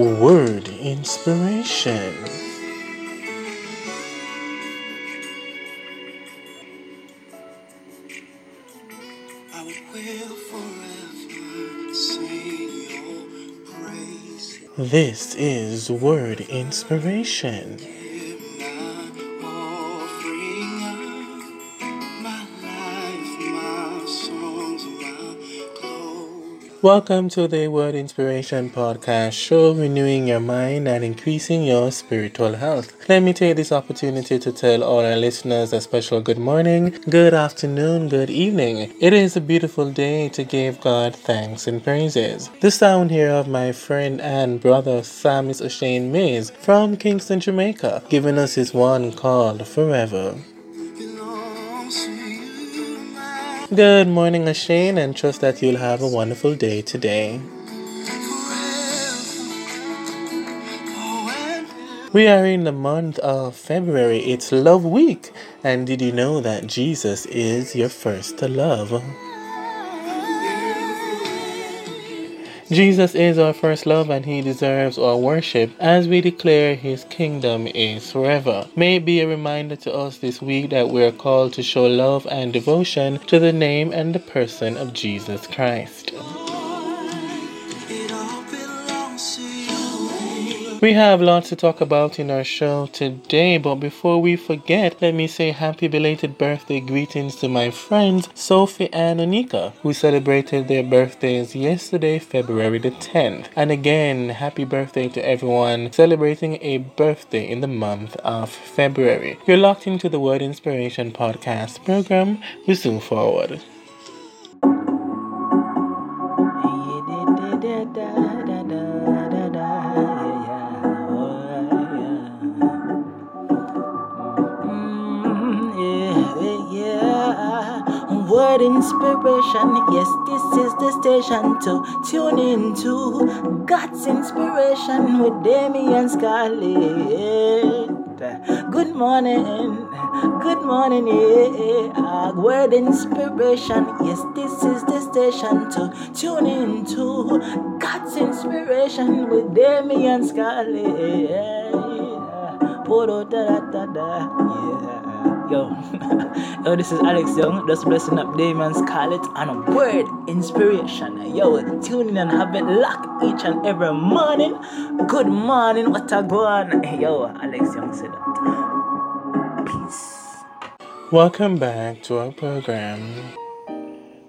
Word Inspiration. I will forever sing your praise. This is Word Inspiration. Welcome to the Word Inspiration Podcast show, renewing your mind and increasing your spiritual health. Let me take this opportunity to tell all our listeners a special good morning, good afternoon, good evening. It is a beautiful day to give God thanks and praises. The sound here of my friend and brother Psalmist O'Shane Mays from Kingston, Jamaica, giving us his one called Forever. Good morning, O'Shane, and trust that you'll have a wonderful day today. We are in the month of February. It's Love Week. And did you know that Jesus is your first love? Jesus is our first love and he deserves our worship as we declare his kingdom is forever. May it be a reminder to us this week that we are called to show love and devotion to the name and the person of Jesus Christ. We have lots to talk about in our show today, but before we forget, let me say happy belated birthday greetings to my friends Sophie and Onika, who celebrated their birthdays yesterday, February the 10th. And again, happy birthday to everyone celebrating a birthday in the month of February. You're locked into the Word Inspiration podcast program. We zoom forward. Word inspiration, yes, this is the station to tune into God's inspiration with Damian Scarlett. Good morning, good morning, yeah. Word inspiration, yes, this is the station to tune into God's inspiration with Damian Scarlett. Yeah. Yo, yo, oh, this is Alex Young, just blessing up Damon Scarlett and a word inspiration. Yo, tune in and have it locked each and every morning. Good morning, what a go on. Yo, Alex Young said that. Peace. Welcome back to our program.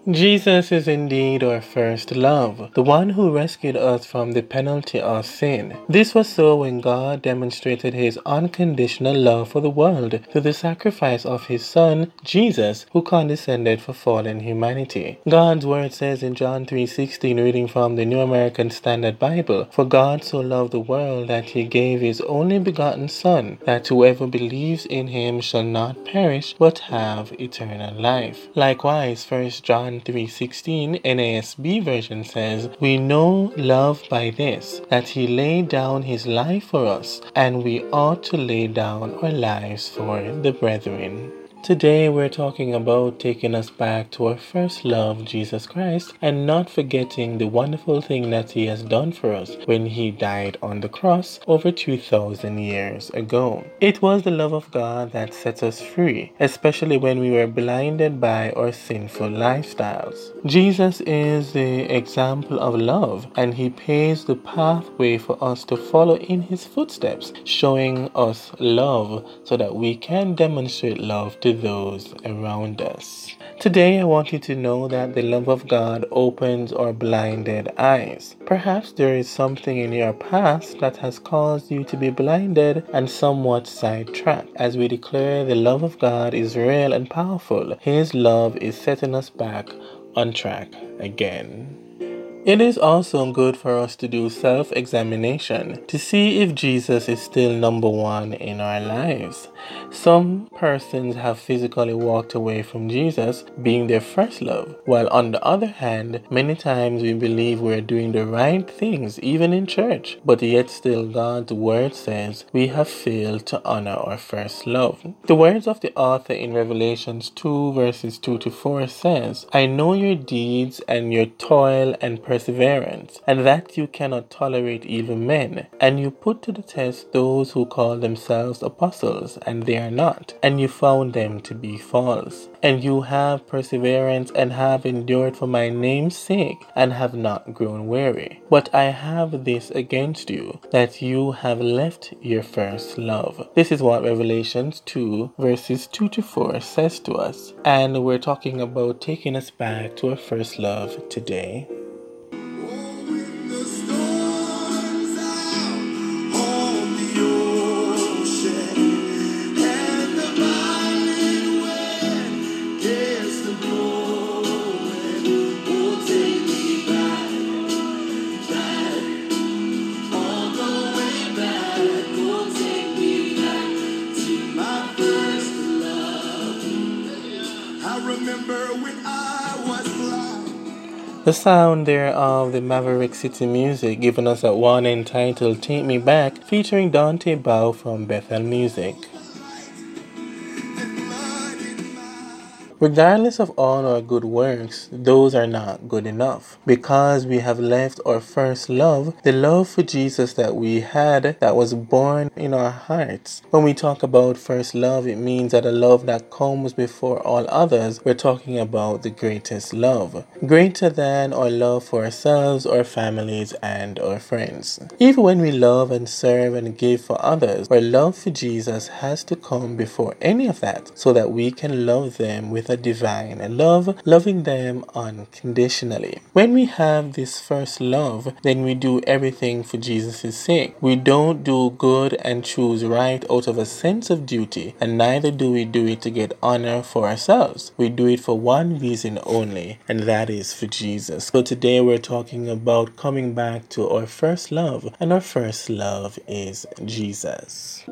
Jesus is indeed our first love, the one who rescued us from the penalty of sin. This was so when God demonstrated his unconditional love for the world through the sacrifice of his Son, Jesus, who condescended for fallen humanity. God's word says in John 3:16 reading from the New American Standard Bible, "For God so loved the world that he gave his only begotten Son, that whoever believes in him shall not perish but have eternal life." Likewise, 1 John 3:16 NASB version says, "We know love by this, that he laid down his life for us, and we ought to lay down our lives for the brethren." Today we're talking about taking us back to our first love, Jesus Christ, and not forgetting the wonderful thing that He has done for us when He died on the cross over 2,000 years ago. It was the love of God that set us free, especially when we were blinded by our sinful lifestyles. Jesus is the example of love, and He paves the pathway for us to follow in His footsteps, showing us love so that we can demonstrate love to those around us. Today, I want you to know that the love of God opens our blinded eyes. Perhaps there is something in your past that has caused you to be blinded and somewhat sidetracked. As we declare the love of God is real and powerful, His love is setting us back on track again. It is also good for us to do self examination to see if Jesus is still number one in our lives. Some persons have physically walked away from Jesus being their first love, while on the other hand, many times we believe we're doing the right things even in church, but yet still God's word says we have failed to honor our first love. The words of the author in Revelations 2 verses 2 to 4 says, I know your deeds and your toil and perseverance, and that you cannot tolerate evil men, and you put to the test those who call themselves apostles, and they are not, and you found them to be false. And you have perseverance and have endured for my name's sake, and have not grown weary. But I have this against you, that you have left your first love. This is what Revelations 2, verses 2 to 4 says to us. And we're talking about taking us back to our first love today. The sound there of the Maverick City music giving us that one entitled Take Me Back featuring Dante Bowe from Bethel Music. Regardless of all our good works, those are not good enough. Because we have left our first love, the love for Jesus that we had that was born in our hearts. When we talk about first love, it means that a love that comes before all others. We're talking about the greatest love. Greater than our love for ourselves, our families, and our friends. Even when we love and serve and give for others, our love for Jesus has to come before any of that so that we can love them with a divine love, loving them unconditionally. When we have this first love, then we do everything for Jesus' sake. We don't do good and choose right out of a sense of duty, and neither do we do it to get honor for ourselves. We do it for one reason only, and that is for Jesus. So today we're talking about coming back to our first love, and our first love is Jesus.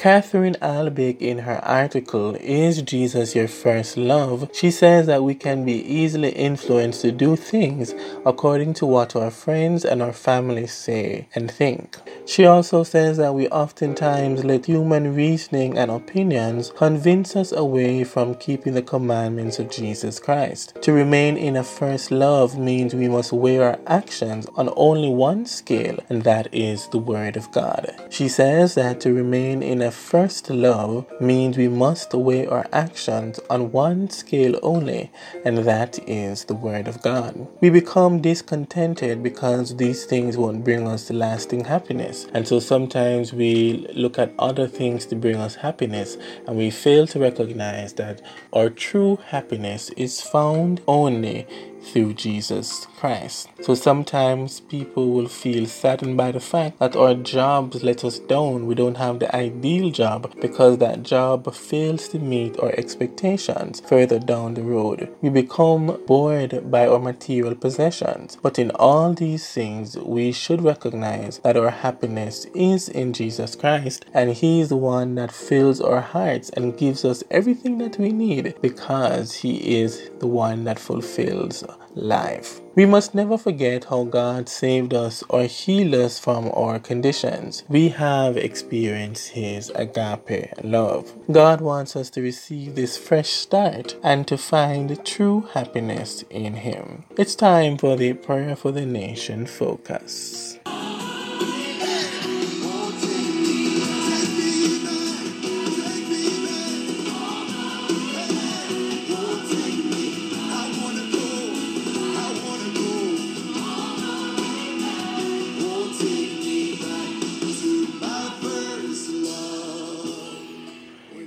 Catherine Albeck, in her article, Is Jesus Your First Love? She says that we can be easily influenced to do things according to what our friends and our family say and think. She also says that we oftentimes let human reasoning and opinions convince us away from keeping the commandments of Jesus Christ. To remain in a first love means we must weigh our actions on only one scale, and that is the Word of God. She says that to remain in a first love means we must weigh our actions on one scale only, and that is the Word of God. We become discontented because these things won't bring us lasting happiness, and so sometimes we look at other things to bring us happiness, and we fail to recognize that our true happiness is found only through Jesus Christ. So sometimes people will feel saddened by the fact that our jobs let us down. We don't have the ideal job because that job fails to meet our expectations further down the road. We become bored by our material possessions. But in all these things, we should recognize that our happiness is in Jesus Christ and He is the one that fills our hearts and gives us everything that we need because He is the one that fulfills life. We must never forget how God saved us or healed us from our conditions. We have experienced His agape love. God wants us to receive this fresh start and to find true happiness in Him. It's time for the Prayer for the Nation focus.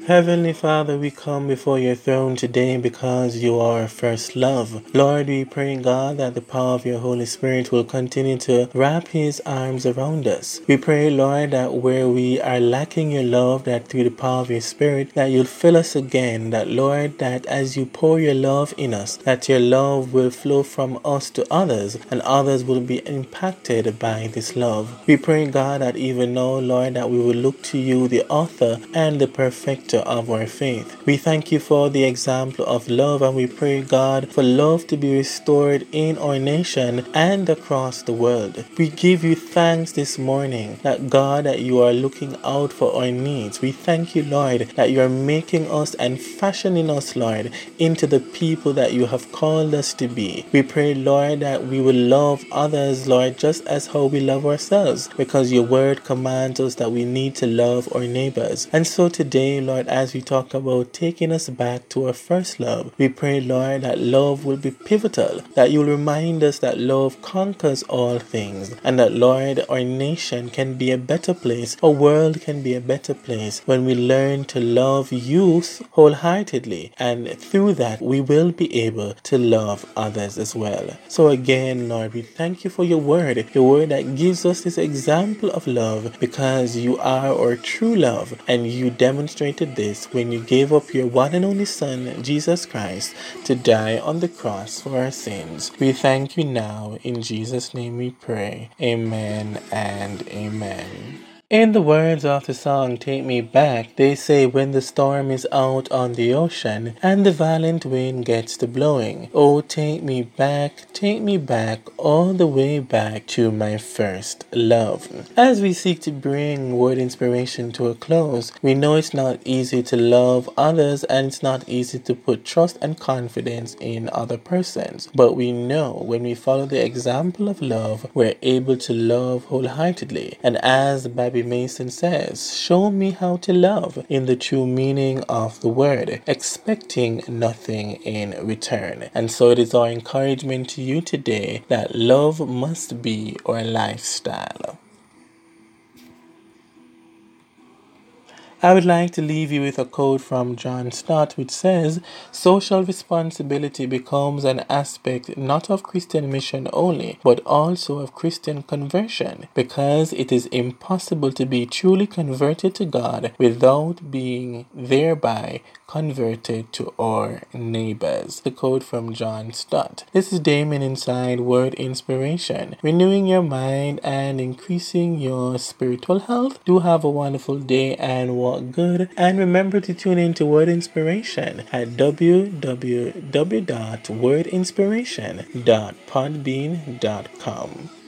Heavenly Father, we come before your throne today because you are our first love. Lord, we pray, God, that the power of your Holy Spirit will continue to wrap his arms around us. We pray, Lord, that where we are lacking your love, that through the power of your Spirit, that you'll fill us again. That, Lord, that as you pour your love in us, that your love will flow from us to others, and others will be impacted by this love. We pray, God, that even now, Lord, that we will look to you, the author and the perfecter of our faith. We thank you for the example of love and we pray, God, for love to be restored in our nation and across the world. We give you thanks this morning that, God, that you are looking out for our needs. We thank you, Lord, that you are making us and fashioning us, Lord, into the people that you have called us to be. We pray, Lord, that we will love others, Lord, just as how we love ourselves, because your word commands us that we need to love our neighbors. And so today, Lord, Lord, as we talk about taking us back to our first love, we pray, Lord, that love will be pivotal, that you'll remind us that love conquers all things, and that, Lord, our nation can be a better place, our world can be a better place when we learn to love youth wholeheartedly, and through that, we will be able to love others as well. So, again, Lord, we thank you for your word, your word that gives us this example of love because you are our true love, and you demonstrated this when you gave up your one and only Son, Jesus Christ, to die on the cross for our sins. We thank you now. In Jesus' name we pray. Amen and amen. In the words of the song Take Me Back, they say when the storm is out on the ocean and the violent wind gets to blowing, oh take me back, take me back, all the way back to my first love. As we seek to bring word inspiration to a close, we know it's not easy to love others and it's not easy to put trust and confidence in other persons. But we know when we follow the example of love, we're able to love wholeheartedly. And as Baby Mason says, Show me how to love in the true meaning of the word, expecting nothing in return. And so it is our encouragement to you today that love must be our lifestyle. I would like to leave you with a quote from John Stott, which says Social responsibility becomes an aspect not of Christian mission only, but also of Christian conversion, because it is impossible to be truly converted to God without being thereby converted to our neighbors. The quote from John Stott. This is Damon inside Word Inspiration, renewing your mind and increasing your spiritual health. Do have a wonderful day and walk good. And remember to tune in to Word Inspiration at www.wordinspiration.podbean.com.